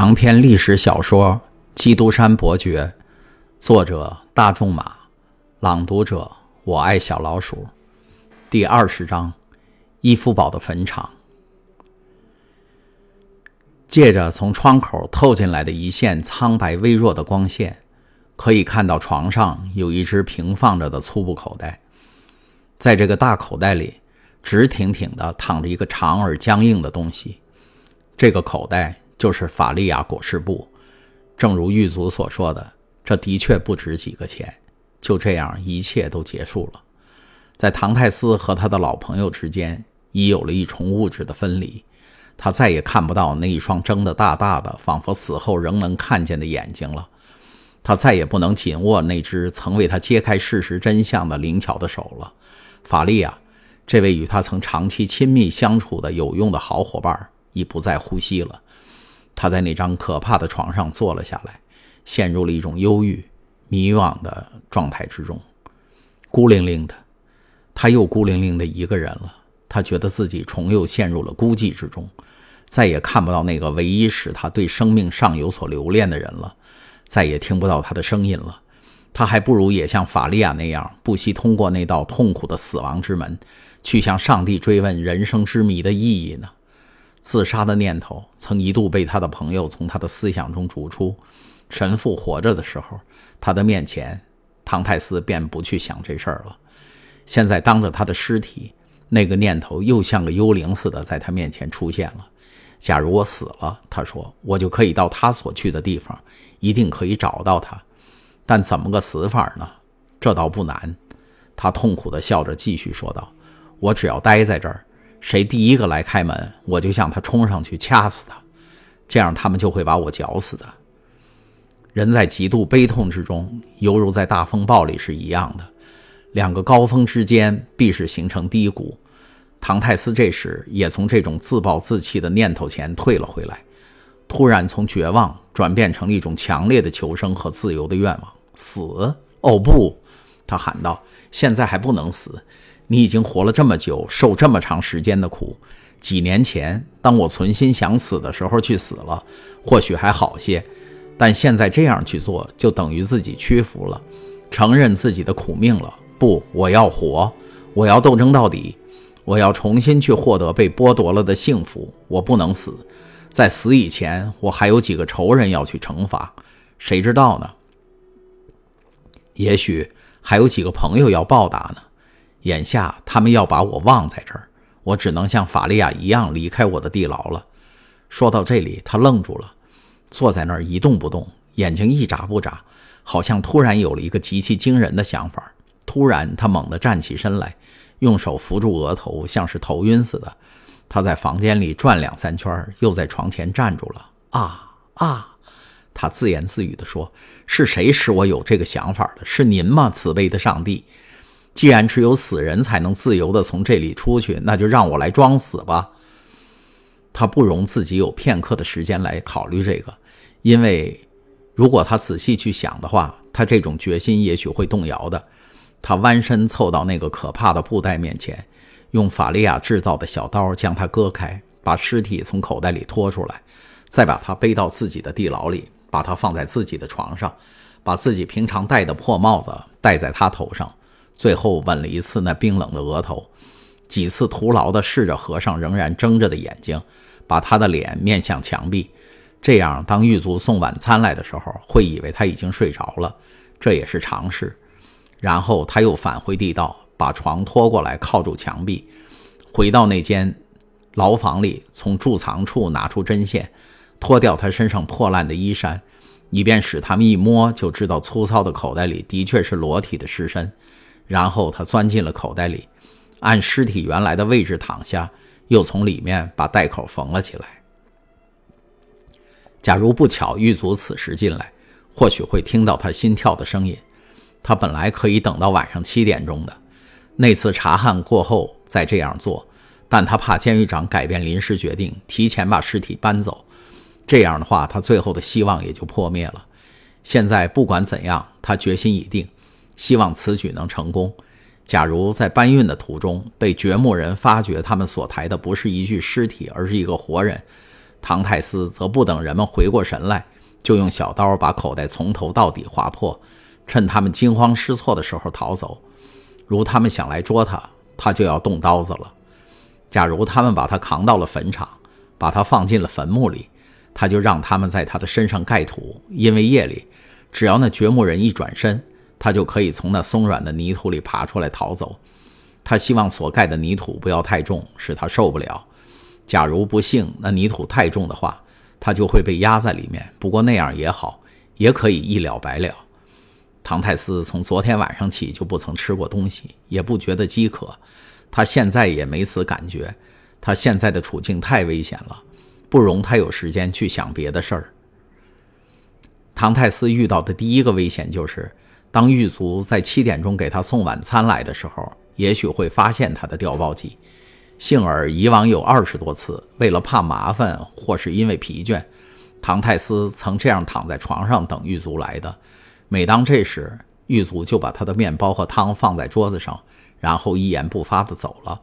长篇历史小说《基督山伯爵》，作者大仲马，朗读者我爱小老鼠。第二十章：伊夫堡的坟场。借着从窗口透进来的一线苍白微弱的光线，可以看到床上有一只平放着的粗布口袋，在这个大口袋里，直挺挺地躺着一个长而僵硬的东西。这个口袋。就是法利亚裹尸布，正如狱卒所说的，这的确不值几个钱。就这样，一切都结束了。在唐泰斯和他的老朋友之间，已有了一重物质的分离。他再也看不到那一双睁得大大的、仿佛死后仍能看见的眼睛了。他再也不能紧握那只曾为他揭开事实真相的灵巧的手了。法利亚，这位与他曾长期亲密相处的有用的好伙伴，已不再呼吸了。他在那张可怕的床上坐了下来，陷入了一种忧郁、迷惘的状态之中，孤零零的，他又孤零零的一个人了。他觉得自己重又陷入了孤寂之中，再也看不到那个唯一使他对生命尚有所留恋的人了，再也听不到他的声音了。他还不如也像法利亚那样，不惜通过那道痛苦的死亡之门，去向上帝追问人生之谜的意义呢。自杀的念头曾一度被他的朋友从他的思想中逐出。神父活着的时候，他的面前，唐泰斯便不去想这事儿了。现在当着他的尸体，那个念头又像个幽灵似的在他面前出现了。假如我死了，他说，我就可以到他所去的地方，一定可以找到他。但怎么个死法呢？这倒不难。他痛苦地笑着继续说道：“我只要待在这儿。”谁第一个来开门，我就向他冲上去掐死他，这样他们就会把我绞死的。人在极度悲痛之中，犹如在大风暴里是一样的，两个高峰之间必是形成低谷。唐泰斯这时也从这种自暴自弃的念头前退了回来，突然从绝望转变成了一种强烈的求生和自由的愿望。死？哦不！他喊道：“现在还不能死。”你已经活了这么久，受这么长时间的苦。几年前，当我存心想死的时候去死了，或许还好些。但现在这样去做，就等于自己屈服了，承认自己的苦命了。不，我要活，我要斗争到底，我要重新去获得被剥夺了的幸福。我不能死，在死以前，我还有几个仇人要去惩罚，谁知道呢？也许还有几个朋友要报答呢。眼下他们要把我忘在这儿，我只能像法利亚一样离开我的地牢了。说到这里，他愣住了，坐在那儿一动不动，眼睛一眨不眨，好像突然有了一个极其惊人的想法。突然，他猛地站起身来，用手扶住额头，像是头晕似的。他在房间里转两三圈，又在床前站住了。啊啊！他自言自语地说：“是谁使我有这个想法的？是您吗，慈悲的上帝？”既然只有死人才能自由地从这里出去，那就让我来装死吧。他不容自己有片刻的时间来考虑这个，因为如果他仔细去想的话，他这种决心也许会动摇的。他弯身凑到那个可怕的布袋面前，用法利亚制造的小刀将它割开，把尸体从口袋里拖出来，再把它背到自己的地牢里，把它放在自己的床上，把自己平常戴的破帽子戴在他头上。最后吻了一次那冰冷的额头，几次徒劳地试着合上仍然睁着的眼睛，把他的脸面向墙壁，这样当狱卒送晚餐来的时候，会以为他已经睡着了，这也是常事。然后他又返回地道，把床拖过来靠住墙壁，回到那间牢房里，从贮藏处拿出针线，脱掉他身上破烂的衣衫，以便使他们一摸就知道粗糙的口袋里的确是裸体的尸身。然后他钻进了口袋里，按尸体原来的位置躺下，又从里面把袋口缝了起来。假如不巧狱卒此时进来，或许会听到他心跳的声音。他本来可以等到晚上七点钟的，那次查案过后再这样做，但他怕监狱长改变临时决定，提前把尸体搬走。这样的话，他最后的希望也就破灭了。现在不管怎样，他决心已定。希望此举能成功。假如在搬运的途中被掘墓人发觉他们所抬的不是一具尸体，而是一个活人，唐太斯则不等人们回过神来，就用小刀把口袋从头到底划破，趁他们惊慌失措的时候逃走。如他们想来捉他，他就要动刀子了。假如他们把他扛到了坟场，把他放进了坟墓里，他就让他们在他的身上盖土，因为夜里，只要那掘墓人一转身，他就可以从那松软的泥土里爬出来逃走。他希望所盖的泥土不要太重，使他受不了。假如不幸那泥土太重的话，他就会被压在里面。不过那样也好，也可以一了百了。唐泰斯从昨天晚上起就不曾吃过东西，也不觉得饥渴。他现在也没此感觉。他现在的处境太危险了，不容他有时间去想别的事儿。唐泰斯遇到的第一个危险就是，当狱卒在七点钟给他送晚餐来的时候，也许会发现他的调包机。幸而以往有二十多次，为了怕麻烦或是因为疲倦，唐泰斯曾这样躺在床上等狱卒来的。每当这时，狱卒就把他的面包和汤放在桌子上，然后一言不发地走了。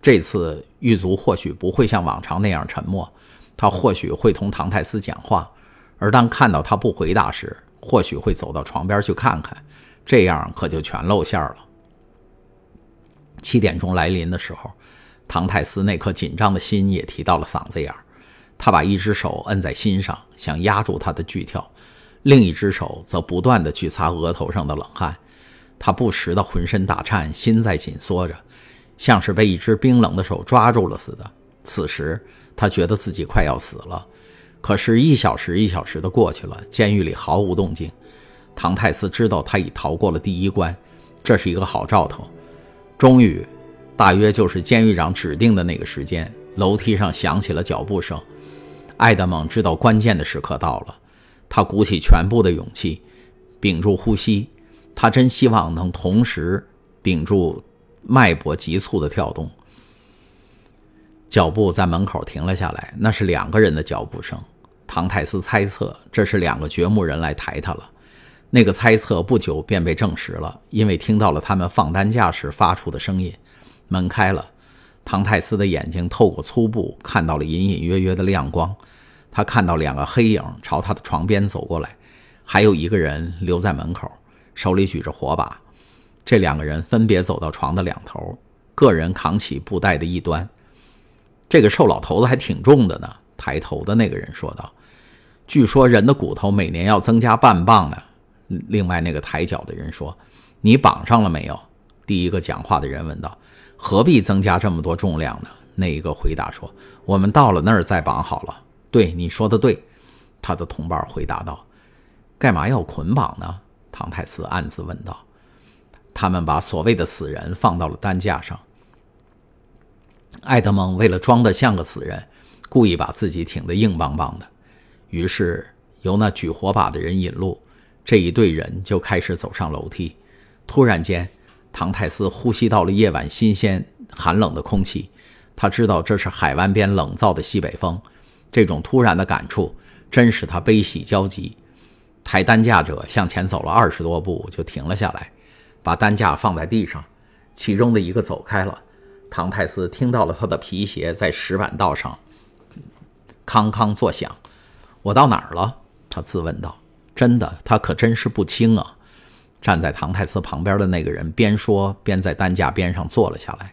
这次狱卒或许不会像往常那样沉默，他或许会同唐泰斯讲话，而当看到他不回答时，或许会走到床边去看看。这样可就全露馅了。七点钟来临的时候，唐泰斯那颗紧张的心也提到了嗓子眼儿，他把一只手摁在心上，想压住他的剧跳。另一只手则不断的去擦额头上的冷汗，他不时的浑身打颤，心在紧缩着，像是被一只冰冷的手抓住了似的。此时，他觉得自己快要死了。可是，一小时一小时的过去了，监狱里毫无动静。唐泰斯知道他已逃过了第一关，这是一个好兆头。终于，大约就是监狱长指定的那个时间，楼梯上响起了脚步声。艾德蒙知道关键的时刻到了。他鼓起全部的勇气，屏住呼吸。他真希望能同时屏住脉搏急促的跳动。脚步在门口停了下来，那是两个人的脚步声。唐泰斯猜测这是两个掘墓人来抬他了。那个猜测不久便被证实了，因为听到了他们放担架时发出的声音。门开了，唐泰斯的眼睛透过粗布看到了隐隐约约的亮光。他看到两个黑影朝他的床边走过来，还有一个人留在门口，手里举着火把。这两个人分别走到床的两头，个人扛起布袋的一端。这个瘦老头子还挺重的呢。抬头的那个人说道：“据说人的骨头每年要增加半磅呢。”另外那个抬脚的人说：“你绑上了没有？”第一个讲话的人问道：“何必增加这么多重量呢？”那一个回答说：“我们到了那儿再绑好了。”对你说的对，他的同伴回答道：“干嘛要捆绑呢？”唐泰斯暗自问道。他们把所谓的死人放到了担架上。艾德蒙为了装得像个死人，故意把自己挺得硬邦邦的。于是由那举火把的人引路，这一队人就开始走上楼梯。突然间，唐泰斯呼吸到了夜晚新鲜寒冷的空气，他知道这是海湾边冷燥的西北风。这种突然的感触真使他悲喜交集。抬担架者向前走了二十多步，就停了下来，把担架放在地上。其中的一个走开了，唐泰斯听到了他的皮鞋在石板道上康康作响。我到哪儿了？他自问道。真的，他可真是不轻啊！站在唐泰斯旁边的那个人边说边在担架边上坐了下来。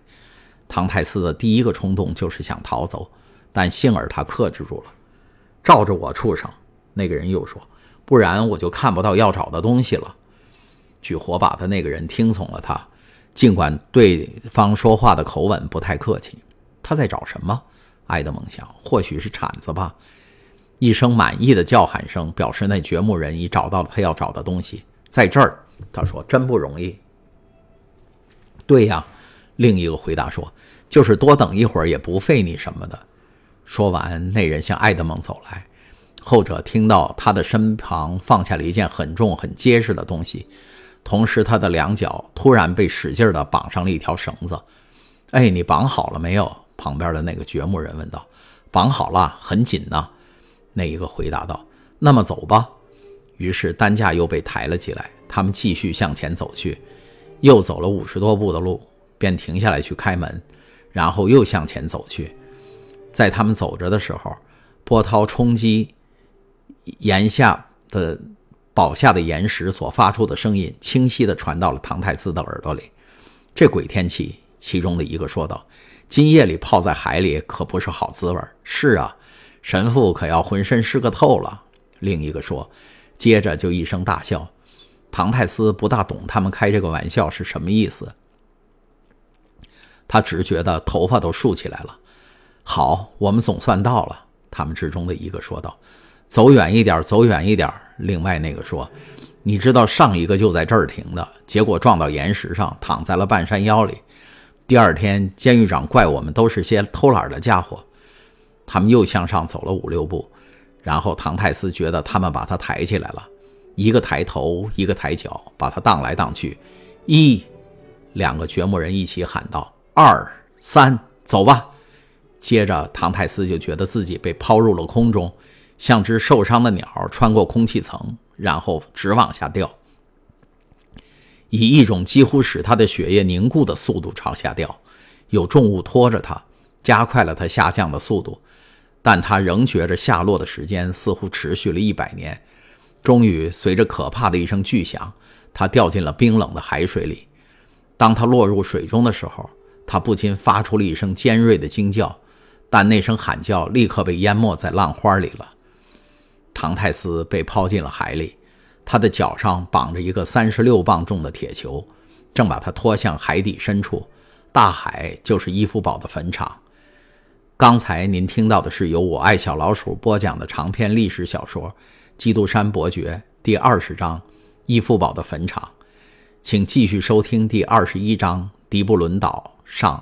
唐泰斯的第一个冲动就是想逃走。但幸而他克制住了，照着我畜生。那个人又说：“不然我就看不到要找的东西了。”举火把的那个人听从了他，尽管对方说话的口吻不太客气。他在找什么？埃德蒙想，或许是铲子吧。一声满意的叫喊声表示那掘墓人已找到了他要找的东西，在这儿。他说：“真不容易。”对呀，另一个回答说：“就是多等一会儿也不费你什么的。”说完，那人向爱德蒙走来，后者听到他的身旁放下了一件很重、很结实的东西，同时他的两脚突然被使劲地绑上了一条绳子。“哎，你绑好了没有？”旁边的那个掘墓人问道。“绑好了，很紧呢。”那一个回答道。“那么走吧。”于是担架又被抬了起来，他们继续向前走去，又走了五十多步的路，便停下来去开门，然后又向前走去。在他们走着的时候，波涛冲击岩下的堡下的岩石所发出的声音，清晰地传到了唐太斯的耳朵里。这鬼天气，其中的一个说道：“今夜里泡在海里可不是好滋味。”是啊，神父可要浑身湿个透了。另一个说，接着就一声大笑。唐太斯不大懂他们开这个玩笑是什么意思，他只觉得头发都竖起来了。好，我们总算到了。他们之中的一个说道：“走远一点，走远一点。”另外那个说：“你知道上一个就在这儿停的，结果撞到岩石上，躺在了半山腰里。第二天监狱长怪我们都是些偷懒的家伙。”他们又向上走了五六步，然后唐泰斯觉得他们把他抬起来了，一个抬头，一个抬脚，把他荡来荡去。一，两个掘墓人一起喊道：“二三，走吧。”接着，唐泰斯就觉得自己被抛入了空中，像只受伤的鸟穿过空气层，然后直往下掉，以一种几乎使他的血液凝固的速度朝下掉。有重物拖着他，加快了他下降的速度，但他仍觉着下落的时间似乎持续了一百年。终于，随着可怕的一声巨响，他掉进了冰冷的海水里。当他落入水中的时候，他不禁发出了一声尖锐的惊叫。但那声喊叫立刻被淹没在浪花里了。唐泰斯被抛进了海里，他的脚上绑着一个三十六磅重的铁球，正把他拖向海底深处。大海就是伊夫堡的坟场。刚才您听到的是由我爱小老鼠播讲的长篇历史小说《基督山伯爵》第二十章《伊夫堡的坟场》，请继续收听第二十一章《迪布伦岛上》。